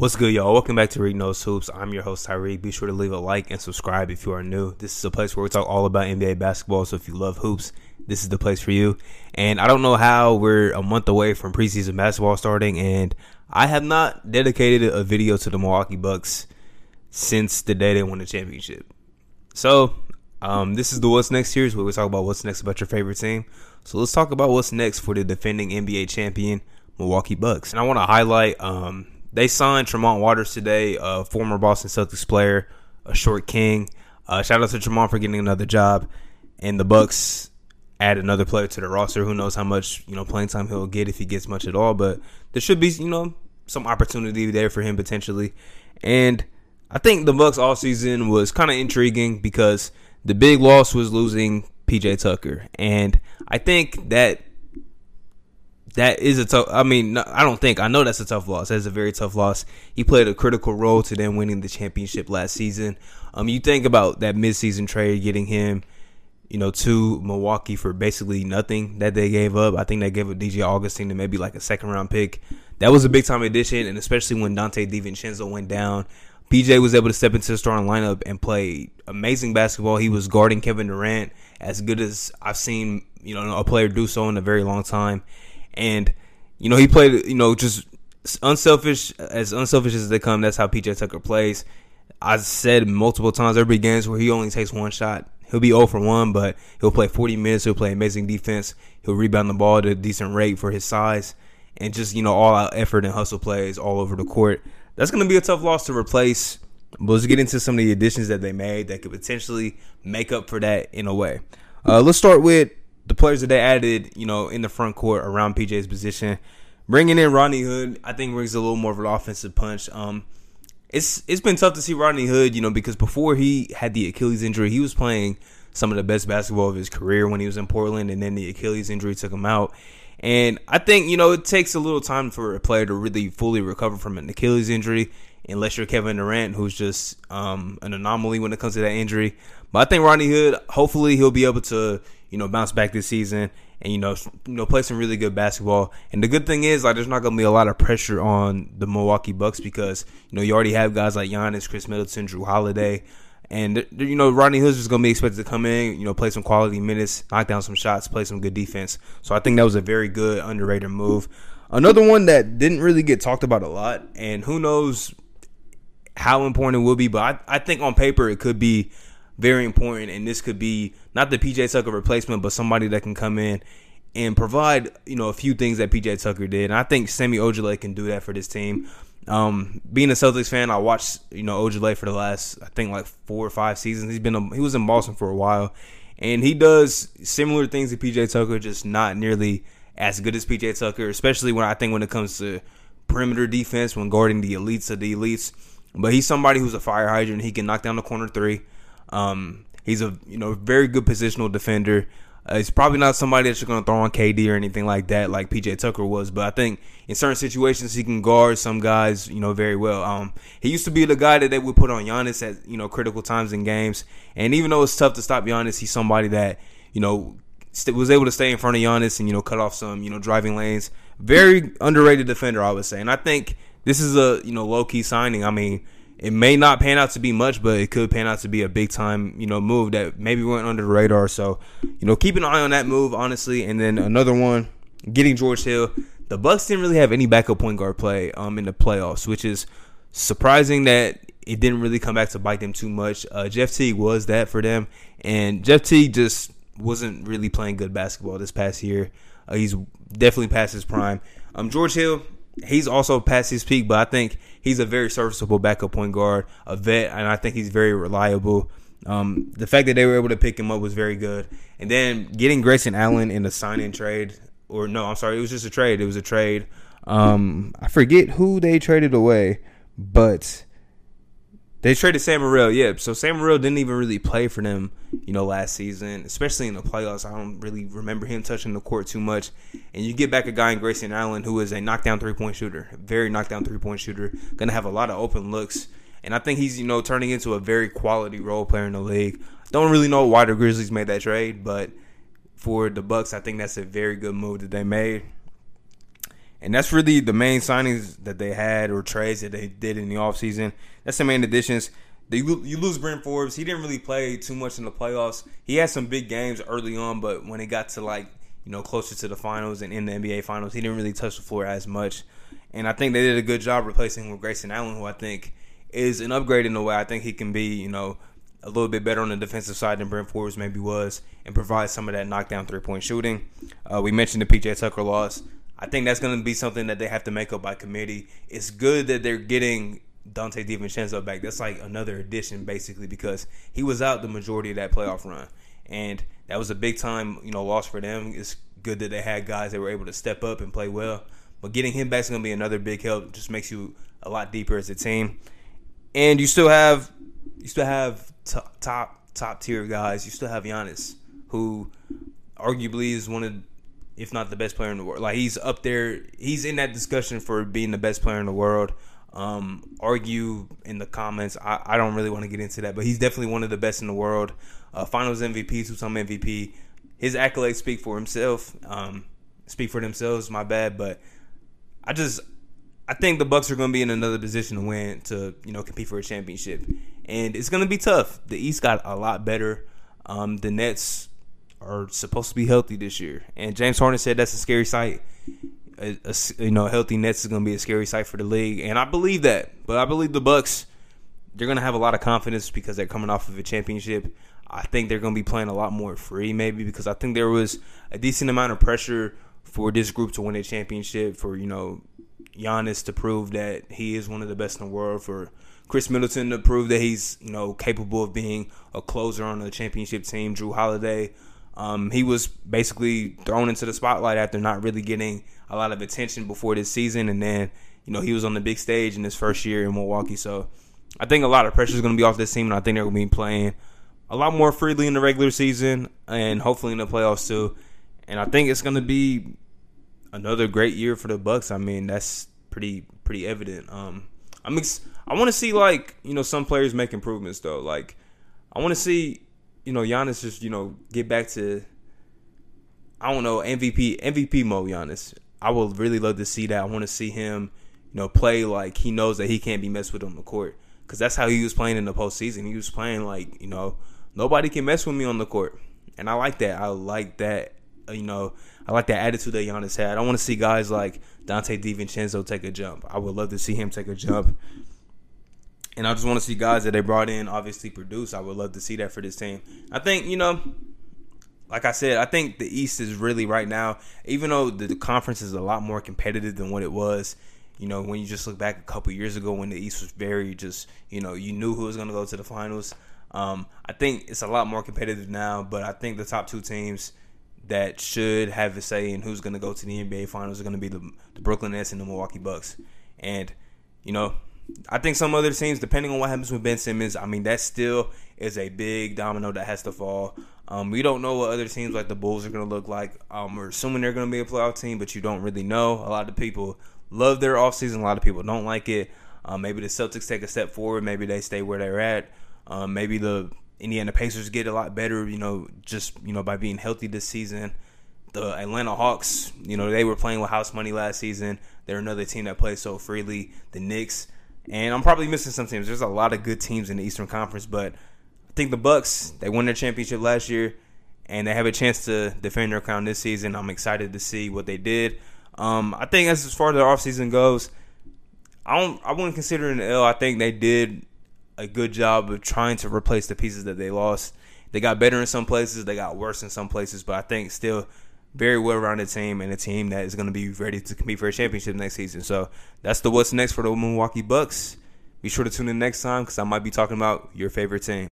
What's good, y'all? Welcome back to Read Knows Hoops. I'm your host, Tyreek. Be sure to leave a like and subscribe if you are new. This is a place where we talk all about NBA basketball, so if you love hoops, this is the place for you. And I don't know how we're a month away from preseason basketball starting, and I have not dedicated a video to the Milwaukee Bucks since the day they won the championship. So, um, this is the What's Next series where we talk about what's next about your favorite team. So let's talk about what's next for the defending NBA champion Milwaukee Bucks. And I want to highlight um, they signed Tremont Waters today, a former Boston Celtics player, a short king. Uh, shout out to Tremont for getting another job, and the Bucks add another player to the roster. Who knows how much you know playing time he'll get if he gets much at all, but there should be you know some opportunity there for him potentially. And I think the Bucks all season was kind of intriguing because the big loss was losing PJ Tucker, and I think that that is a tough. I mean, I don't think I know that's a tough loss. That's a very tough loss. He played a critical role to them winning the championship last season. Um, you think about that midseason trade, getting him, you know, to Milwaukee for basically nothing that they gave up. I think they gave up DJ Augustin to maybe like a second round pick. That was a big time addition, and especially when Donte DiVincenzo went down, PJ was able to step into the starting lineup and play amazing basketball. He was guarding Kevin Durant as good as I've seen, you know, a player do so in a very long time and you know he played you know just unselfish as unselfish as they come. That's how PJ Tucker plays. I said multiple times every be games where he only takes one shot. He'll be 0 for 1, but he'll play 40 minutes. He'll play amazing defense. He'll rebound the ball at a decent rate for his size. And just, you know, all out effort and hustle plays all over the court. That's going to be a tough loss to replace. But let's get into some of the additions that they made that could potentially make up for that in a way. Uh, let's start with the players that they added, you know, in the front court around PJ's position. Bringing in Rodney Hood, I think brings a little more of an offensive punch. Um, it's it's been tough to see Rodney Hood, you know, because before he had the Achilles injury, he was playing some of the best basketball of his career when he was in Portland, and then the Achilles injury took him out. And I think you know it takes a little time for a player to really fully recover from an Achilles injury, unless you're Kevin Durant, who's just um, an anomaly when it comes to that injury. But I think Rodney Hood, hopefully, he'll be able to you know, bounce back this season and you know, you know, play some really good basketball. And the good thing is, like, there's not gonna be a lot of pressure on the Milwaukee Bucks because you know you already have guys like Giannis, Khris Middleton, Jrue Holiday, and you know Rodney Hood's just gonna be expected to come in, you know, play some quality minutes, knock down some shots, play some good defense. So I think that was a very good underrated move. Another one that didn't really get talked about a lot, and who knows how important it will be, but I, I think on paper it could be very important. And this could be not the PJ Tucker replacement, but somebody that can come in and provide, you know, a few things that PJ Tucker did. And I think Semi Ojeleye can do that for this team. Um, being a Celtics fan, I watched, you know, Ojeleye for the last, I think, like four or five seasons. He's been, a, he was in Boston for a while, and he does similar things to PJ Tucker, just not nearly as good as PJ Tucker, especially when I think when it comes to perimeter defense, when guarding the elites of the elites. But he's somebody who's a fire hydrant. He can knock down the corner three. Um, he's a you know very good positional defender. Uh, he's probably not somebody that you're going to throw on KD or anything like that, like PJ Tucker was. But I think in certain situations he can guard some guys, you know, very well. Um, he used to be the guy that they would put on Giannis at you know critical times in games. And even though it's tough to stop Giannis, he's somebody that you know st- was able to stay in front of Giannis and you know cut off some you know driving lanes. Very underrated defender, I would say. And I think this is a you know low key signing. I mean it may not pan out to be much, but it could pan out to be a big time, you know, move that maybe went under the radar. So, you know, keep an eye on that move, honestly. And then another one, getting George Hill. The Bucks didn't really have any backup point guard play um in the playoffs, which is surprising that it didn't really come back to bite them too much. Uh, Jeff Teague was that for them, and Jeff Teague just wasn't really playing good basketball this past year. Uh, he's definitely past his prime. Um, George Hill, he's also past his peak, but I think he's a very serviceable backup point guard, a vet, and I think he's very reliable. Um, the fact that they were able to pick him up was very good. And then getting Grayson Allen in the sign-in trade, or no, I'm sorry, it was just a trade. It was a trade. Um, I forget who they traded away, but they traded Sam Merrill, yeah. So Sam Merrill didn't even really play for them, you know, last season, especially in the playoffs. I don't really remember him touching the court too much. And you get back a guy in Grayson Allen who is a knockdown three point shooter, very knockdown three point shooter, gonna have a lot of open looks. And I think he's, you know, turning into a very quality role player in the league. Don't really know why the Grizzlies made that trade, but for the Bucks, I think that's a very good move that they made. And that's really the main signings that they had or trades that they did in the offseason. That's the main additions. You, you lose Bryn Forbes. He didn't really play too much in the playoffs. He had some big games early on, but when it got to like you know closer to the finals and in the NBA finals, he didn't really touch the floor as much. And I think they did a good job replacing him with Grayson Allen, who I think is an upgrade in the way I think he can be. You know, a little bit better on the defensive side than Bryn Forbes maybe was, and provide some of that knockdown three point shooting. Uh, we mentioned the PJ Tucker loss. I think that's going to be something that they have to make up by committee. It's good that they're getting Donte DiVincenzo back. That's like another addition basically because he was out the majority of that playoff run, and that was a big time you know loss for them. It's good that they had guys that were able to step up and play well, but getting him back is going to be another big help. Just makes you a lot deeper as a team, and you still have you still have t- top top tier guys. You still have Giannis, who arguably is one of if not the best player in the world. Like he's up there. He's in that discussion for being the best player in the world. Um, argue in the comments. I, I don't really want to get into that, but he's definitely one of the best in the world. Uh, Finals MVP, two-time MVP. His accolades speak for himself. Um, speak for themselves. My bad, but I just I think the Bucks are going to be in another position to win to you know compete for a championship, and it's going to be tough. The East got a lot better. Um, the Nets are supposed to be healthy this year. And James Harden said that's a scary sight. A, a, you know, healthy Nets is going to be a scary sight for the league, and I believe that. But I believe the Bucks, they're going to have a lot of confidence because they're coming off of a championship. I think they're going to be playing a lot more free, maybe because I think there was a decent amount of pressure for this group to win a championship. For you know, Giannis to prove that he is one of the best in the world. For Khris Middleton to prove that he's you know capable of being a closer on a championship team. Jrue Holiday um, he was basically thrown into the spotlight after not really getting a lot of attention before this season, and then you know he was on the big stage in his first year in Milwaukee. So I think a lot of pressure is going to be off this team, and I think they're going to be playing a lot more freely in the regular season and hopefully in the playoffs too. And I think it's going to be another great year for the Bucks. I mean, that's pretty pretty evident. Um, I'm ex- I want to see like you know some players make improvements though. Like I want to see you know, Giannis just, you know, get back to I don't know, MVP MVP mode Giannis. I would really love to see that. I want to see him, you know, play like he knows that he can't be messed with on the court. Cause that's how he was playing in the postseason. He was playing like, you know, nobody can mess with me on the court. And I like that. I like that, you know, I like that attitude that Giannis had. I want to see guys like Donte DiVincenzo take a jump. I would love to see him take a jump and I just want to see guys that they brought in obviously produce. I would love to see that for this team. I think you know, like I said, I think the East is really right now, even though the, conference is a lot more competitive than what it was. You know, when you just look back a couple years ago when the East was very just, you know, you knew who was going to go to the finals. Um, I think it's a lot more competitive now, but I think the top two teams that should have a say in who's going to go to the NBA finals are going to be the, the Brooklyn Nets and the Milwaukee Bucks. And, you know, I think some other teams, depending on what happens with Ben Simmons, I mean that still is a big domino that has to fall. Um, we don't know what other teams like the Bulls are going to look like. Um, we're assuming they're going to be a playoff team, but you don't really know. A lot of people love their offseason. A lot of people don't like it. Um, maybe the Celtics take a step forward. Maybe they stay where they're at. Um, maybe the Indiana Pacers get a lot better. You know, just you know by being healthy this season. The Atlanta Hawks, you know, they were playing with house money last season. They're another team that plays so freely. The Knicks, and I'm probably missing some teams. There's a lot of good teams in the Eastern Conference, but I think the Bucks they won their championship last year, and they have a chance to defend their crown this season. I'm excited to see what they did. Um, I think as, far as the offseason goes, I don't I wouldn't consider it an L. I think they did a good job of trying to replace the pieces that they lost. They got better in some places, they got worse in some places, but I think still very well rounded team and a team that is going to be ready to compete for a championship next season. So that's the what's next for the Milwaukee Bucks. Be sure to tune in next time because I might be talking about your favorite team.